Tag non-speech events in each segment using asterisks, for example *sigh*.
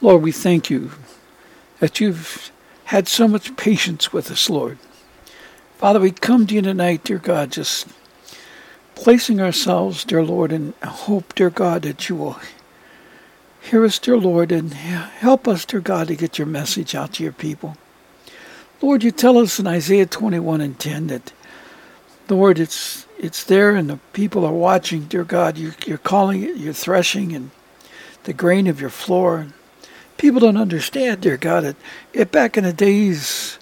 Lord, we thank you that you've had so much patience with us, Lord. Father, we come to you tonight, dear God, just placing ourselves, dear Lord, in hope, dear God, that you will hear us, dear Lord, and help us, dear God, to get your message out to your people. Lord, you tell us in Isaiah 21 and 10 that, Lord, it's it's there and the people are watching, dear God. You, you're calling it, you're threshing, and the grain of your floor. People don't understand, dear God, it, it back in the days,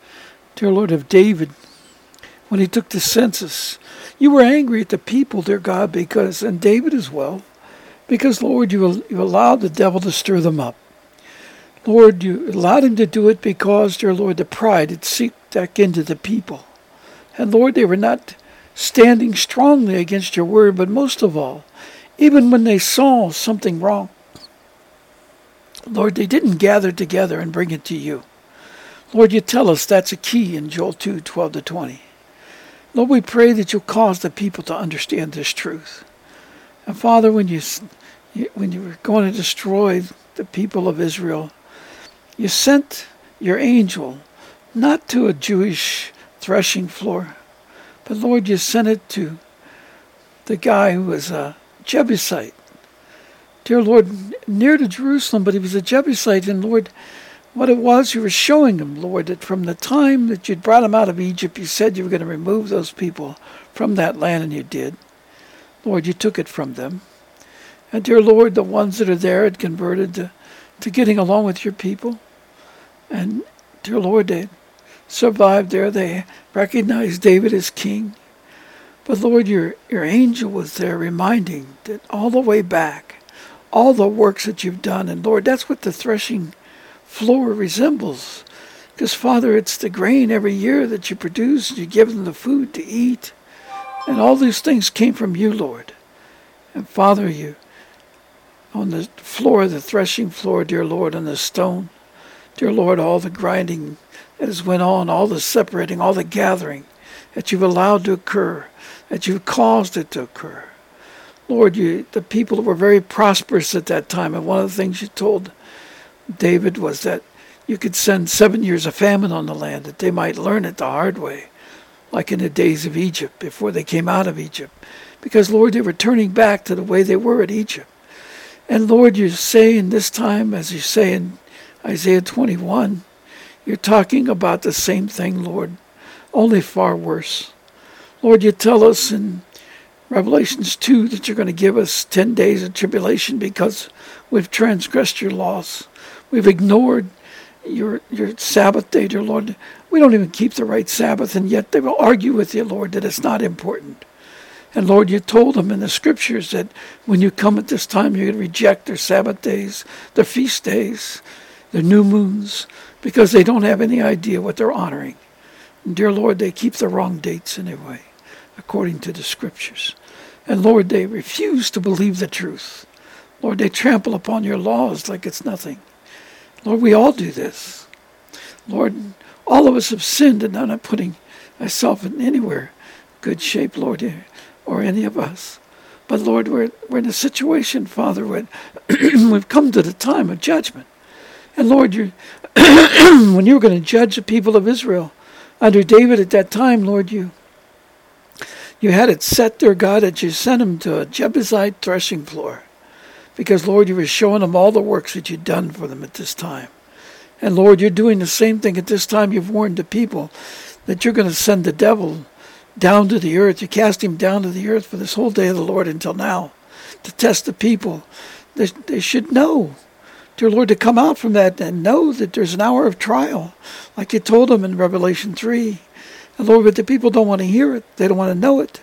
dear Lord, of David, when he took the census, you were angry at the people, dear God, because, and David as well, because, Lord, you, you allowed the devil to stir them up. Lord, you allowed him to do it because, dear Lord, the pride had seeped back into the people. And Lord, they were not standing strongly against your word, but most of all, even when they saw something wrong, Lord, they didn't gather together and bring it to you. Lord, you tell us that's a key in Joel 2 12 to 20. Lord, we pray that you'll cause the people to understand this truth. And Father, when you, when you were going to destroy the people of Israel, you sent your angel not to a Jewish threshing floor, but Lord, you sent it to the guy who was a Jebusite. Dear Lord, near to Jerusalem, but he was a Jebusite. And Lord, what it was, you were showing him, Lord, that from the time that you'd brought him out of Egypt, you said you were going to remove those people from that land, and you did. Lord, you took it from them. And dear Lord, the ones that are there had converted to, to getting along with your people. And dear Lord, they survived there. They recognized David as king. But Lord, your, your angel was there reminding that all the way back, all the works that you've done. And Lord, that's what the threshing floor resembles. Because Father, it's the grain every year that you produce. You give them the food to eat. And all these things came from you, Lord. And Father, you, on the floor, the threshing floor, dear Lord, on the stone, dear Lord, all the grinding that has went on, all the separating, all the gathering that you've allowed to occur, that you've caused it to occur. Lord, you, the people were very prosperous at that time, and one of the things you told David was that you could send seven years of famine on the land, that they might learn it the hard way, like in the days of Egypt, before they came out of Egypt. Because, Lord, they were turning back to the way they were at Egypt. And Lord, you say in this time, as you say in Isaiah 21, you're talking about the same thing, Lord, only far worse. Lord, you tell us in Revelations 2 that you're going to give us 10 days of tribulation because we've transgressed your laws. We've ignored your your Sabbath day, dear Lord. We don't even keep the right Sabbath, and yet they will argue with you, Lord, that it's not important. And Lord, you told them in the scriptures that when you come at this time, you're going to reject their Sabbath days, their feast days, their new moons, because they don't have any idea what they're honoring. And dear Lord, they keep the wrong dates anyway, according to the scriptures. And Lord, they refuse to believe the truth. Lord, they trample upon your laws like it's nothing. Lord, we all do this. Lord, all of us have sinned, and I'm not putting myself in anywhere good shape, Lord, or any of us. But Lord, we're, we're in a situation, Father, when *clears throat* we've come to the time of judgment. And Lord, you *clears throat* when you were going to judge the people of Israel under David at that time, Lord, you you had it set there, God, that you sent them to a Jebusite threshing floor. Because, Lord, you were showing them all the works that you'd done for them at this time. And, Lord, you're doing the same thing at this time. You've warned the people that you're going to send the devil down to the earth. You cast him down to the earth for this whole day of the Lord until now to test the people. They, they should know dear Lord, to come out from that and know that there's an hour of trial, like you told them in Revelation 3. And Lord, but the people don't want to hear it. They don't want to know it.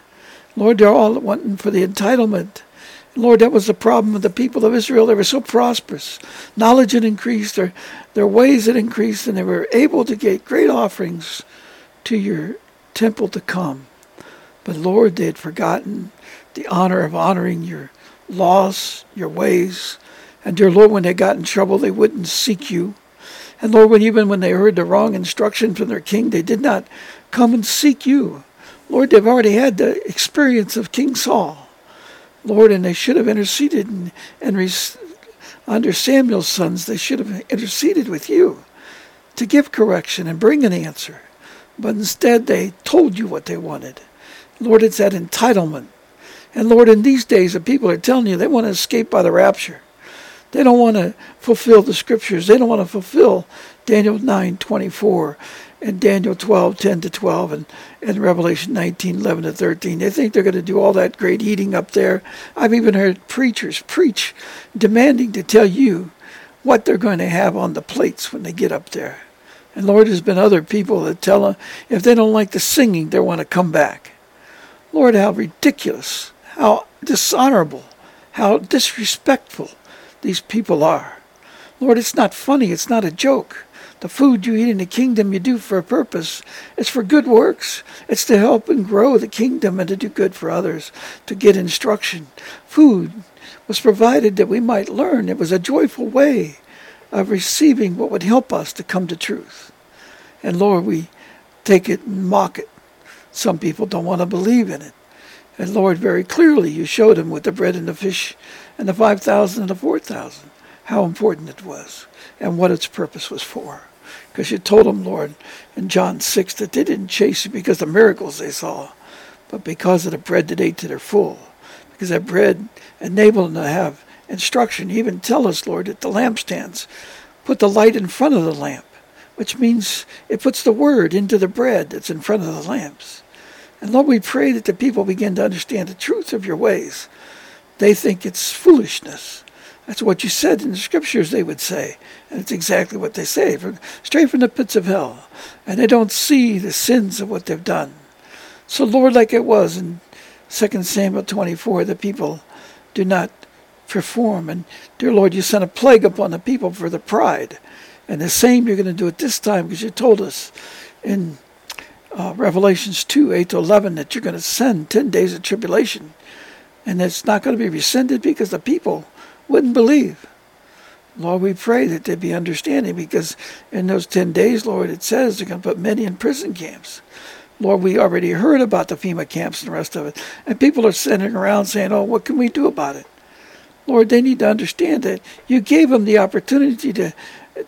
Lord, they're all wanting for the entitlement. Lord, that was the problem of the people of Israel. They were so prosperous. Knowledge had increased, their, their ways had increased, and they were able to get great offerings to your temple to come. But Lord, they had forgotten the honor of honoring your laws, your ways, and dear Lord, when they got in trouble, they wouldn't seek you. And Lord, when even when they heard the wrong instruction from their king, they did not come and seek you. Lord, they've already had the experience of King Saul. Lord, and they should have interceded and, and under Samuel's sons, they should have interceded with you to give correction and bring an answer. But instead, they told you what they wanted. Lord, it's that entitlement. And Lord, in these days, the people are telling you they want to escape by the rapture. They don't want to fulfill the scriptures. They don't want to fulfill Daniel 9 24 and Daniel 12 10 to 12 and, and Revelation 19 11 to 13. They think they're going to do all that great eating up there. I've even heard preachers preach demanding to tell you what they're going to have on the plates when they get up there. And Lord, there's been other people that tell them if they don't like the singing, they want to come back. Lord, how ridiculous, how dishonorable, how disrespectful these people are. Lord, it's not funny. It's not a joke. The food you eat in the kingdom you do for a purpose. It's for good works. It's to help and grow the kingdom and to do good for others, to get instruction. Food was provided that we might learn. It was a joyful way of receiving what would help us to come to truth. And Lord, we take it and mock it. Some people don't want to believe in it. And Lord, very clearly you showed them with the bread and the fish and the 5,000 and the 4,000 how important it was and what its purpose was for. Because you told them, Lord, in John 6 that they didn't chase you because of the miracles they saw, but because of the bread that ate to their full. Because that bread enabled them to have instruction. You even tell us, Lord, that the lampstands put the light in front of the lamp, which means it puts the word into the bread that's in front of the lamps. And Lord, we pray that the people begin to understand the truth of your ways. They think it's foolishness. That's what you said in the scriptures, they would say. And it's exactly what they say, from, straight from the pits of hell. And they don't see the sins of what they've done. So, Lord, like it was in 2 Samuel 24, the people do not perform. And, dear Lord, you sent a plague upon the people for the pride. And the same you're going to do it this time because you told us in uh, Revelations 2 8 to 11 that you're going to send 10 days of tribulation. And it's not going to be rescinded because the people wouldn't believe. Lord, we pray that there be understanding because in those 10 days, Lord, it says they're going to put many in prison camps. Lord, we already heard about the FEMA camps and the rest of it. And people are sitting around saying, oh, what can we do about it? Lord, they need to understand that you gave them the opportunity to,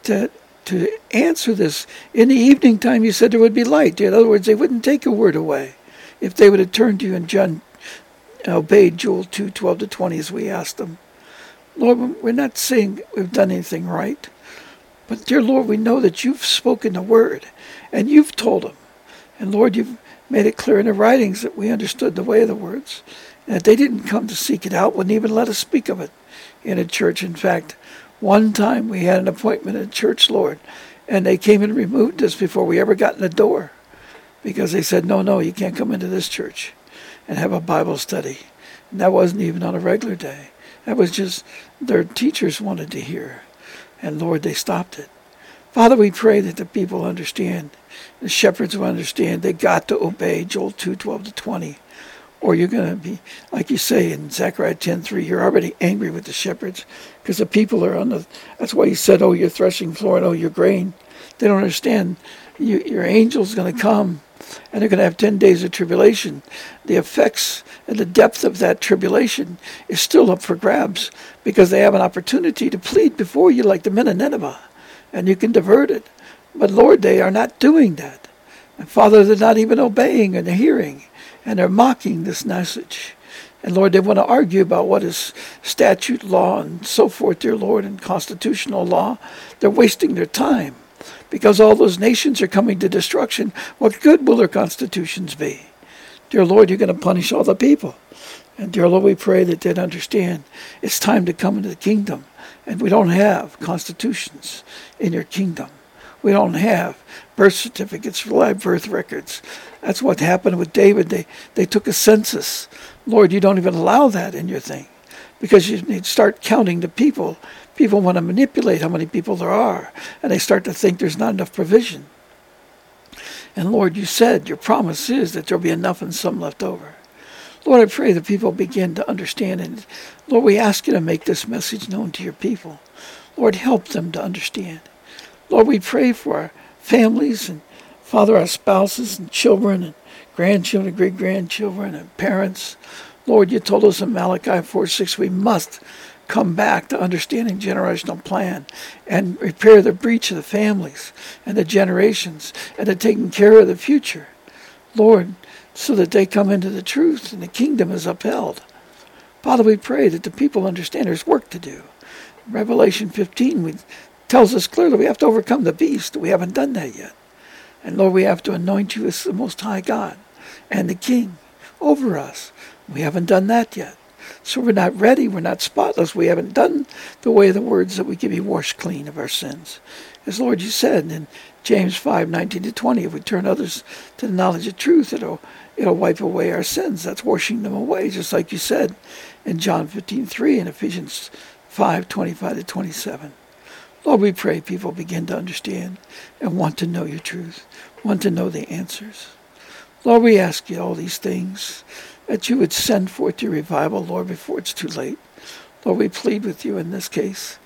to, to answer this. In the evening time, you said there would be light. In other words, they wouldn't take a word away if they would have turned to you and John obeyed Joel 2 12 to 20 as we asked them. Lord, we're not saying we've done anything right. But, dear Lord, we know that you've spoken the word and you've told them. And, Lord, you've made it clear in the writings that we understood the way of the words. And that they didn't come to seek it out, wouldn't even let us speak of it in a church. In fact, one time we had an appointment at church, Lord, and they came and removed us before we ever got in the door because they said, no, no, you can't come into this church and have a Bible study. And that wasn't even on a regular day. That was just their teachers wanted to hear. And Lord, they stopped it. Father, we pray that the people understand, the shepherds will understand they got to obey Joel 2 12 to 20. Or you're going to be, like you say in Zechariah 10 3, you're already angry with the shepherds because the people are on the, that's why you said, oh, your threshing floor and oh, your grain. They don't understand. You, your angel's going to come and they're going to have 10 days of tribulation. The effects and the depth of that tribulation is still up for grabs because they have an opportunity to plead before you like the men of Nineveh, and you can divert it. But Lord, they are not doing that. And Father, they're not even obeying and hearing, and they're mocking this message. And Lord, they want to argue about what is statute law and so forth, dear Lord, and constitutional law. They're wasting their time because all those nations are coming to destruction, what good will their constitutions be? Dear Lord, you're going to punish all the people. And dear Lord, we pray that they'd understand it's time to come into the kingdom. And we don't have constitutions in your kingdom. We don't have birth certificates for live birth records. That's what happened with David. They, they took a census. Lord, you don't even allow that in your thing because you need to start counting the people People want to manipulate how many people there are, and they start to think there's not enough provision. And Lord, you said your promise is that there'll be enough and some left over. Lord, I pray that people begin to understand. And Lord, we ask you to make this message known to your people. Lord, help them to understand. Lord, we pray for our families and, Father, our spouses and children and grandchildren, great grandchildren, and parents. Lord, you told us in Malachi 4 6 we must come back to understanding generational plan and repair the breach of the families and the generations and to taking care of the future. Lord, so that they come into the truth and the kingdom is upheld. Father, we pray that the people understand there's work to do. Revelation 15 we, tells us clearly we have to overcome the beast. We haven't done that yet. And Lord, we have to anoint you as the Most High God and the King over us. We haven't done that yet. So we're not ready. We're not spotless. We haven't done the way of the words that we can be washed clean of our sins. As Lord, you said in James 5, 19 to 20, if we turn others to the knowledge of truth, it'll, it'll wipe away our sins. That's washing them away, just like you said in John 15, 3 and Ephesians 5, 25 to 27. Lord, we pray people begin to understand and want to know your truth, want to know the answers. Lord, we ask you all these things, that you would send forth your revival, Lord, before it's too late. Lord, we plead with you in this case.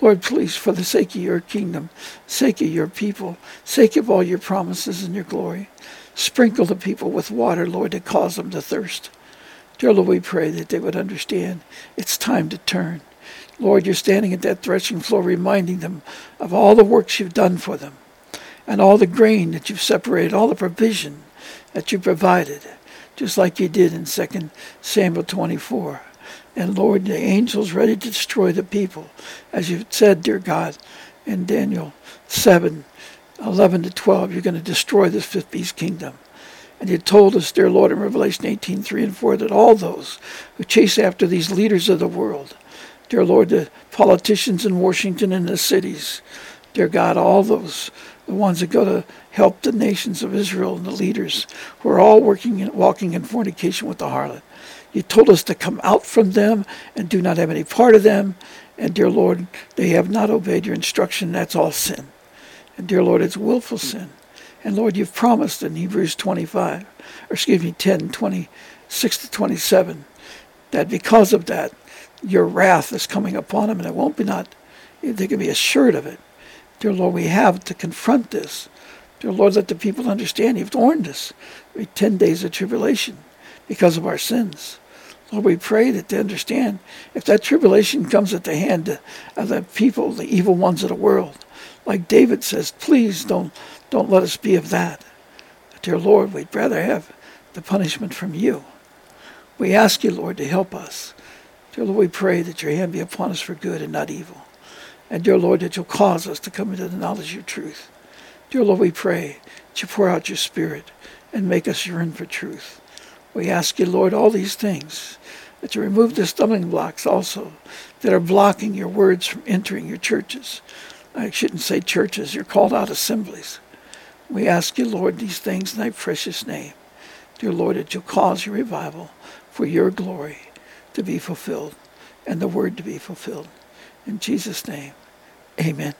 Lord, please, for the sake of your kingdom, sake of your people, sake of all your promises and your glory, sprinkle the people with water, Lord, to cause them to thirst. Dear Lord, we pray that they would understand it's time to turn. Lord, you're standing at that threshing floor reminding them of all the works you've done for them and all the grain that you've separated, all the provision that you provided, just like you did in 2 Samuel 24. And Lord, the angels ready to destroy the people, as you said, dear God, in Daniel 7, 11 to 12, you're going to destroy this fifth beast kingdom. And you told us, dear Lord, in Revelation 18, 3 and 4, that all those who chase after these leaders of the world, Dear Lord, the politicians in Washington and the cities, dear God, all those, the ones that go to help the nations of Israel and the leaders who are all working and walking in fornication with the harlot. You told us to come out from them and do not have any part of them. And dear Lord, they have not obeyed your instruction. That's all sin. And dear Lord, it's willful sin. And Lord, you've promised in Hebrews 25, or excuse me, 10, 26 to 27, that because of that, your wrath is coming upon them, and it won't be not, they can be assured of it. Dear Lord, we have to confront this. Dear Lord, let the people understand you've warned us. We 10 days of tribulation because of our sins. Lord, we pray that they understand if that tribulation comes at the hand of the people, the evil ones of the world, like David says, please don't, don't let us be of that. Dear Lord, we'd rather have the punishment from you. We ask you, Lord, to help us. Dear Lord, we pray that your hand be upon us for good and not evil. And dear Lord, that you'll cause us to come into the knowledge of truth. Dear Lord, we pray that you pour out your spirit and make us yearn for truth. We ask you, Lord, all these things, that you remove the stumbling blocks also that are blocking your words from entering your churches. I shouldn't say churches, you're called out assemblies. We ask you, Lord, these things in thy precious name. Dear Lord, that you'll cause your revival for your glory to be fulfilled and the word to be fulfilled. In Jesus' name, amen.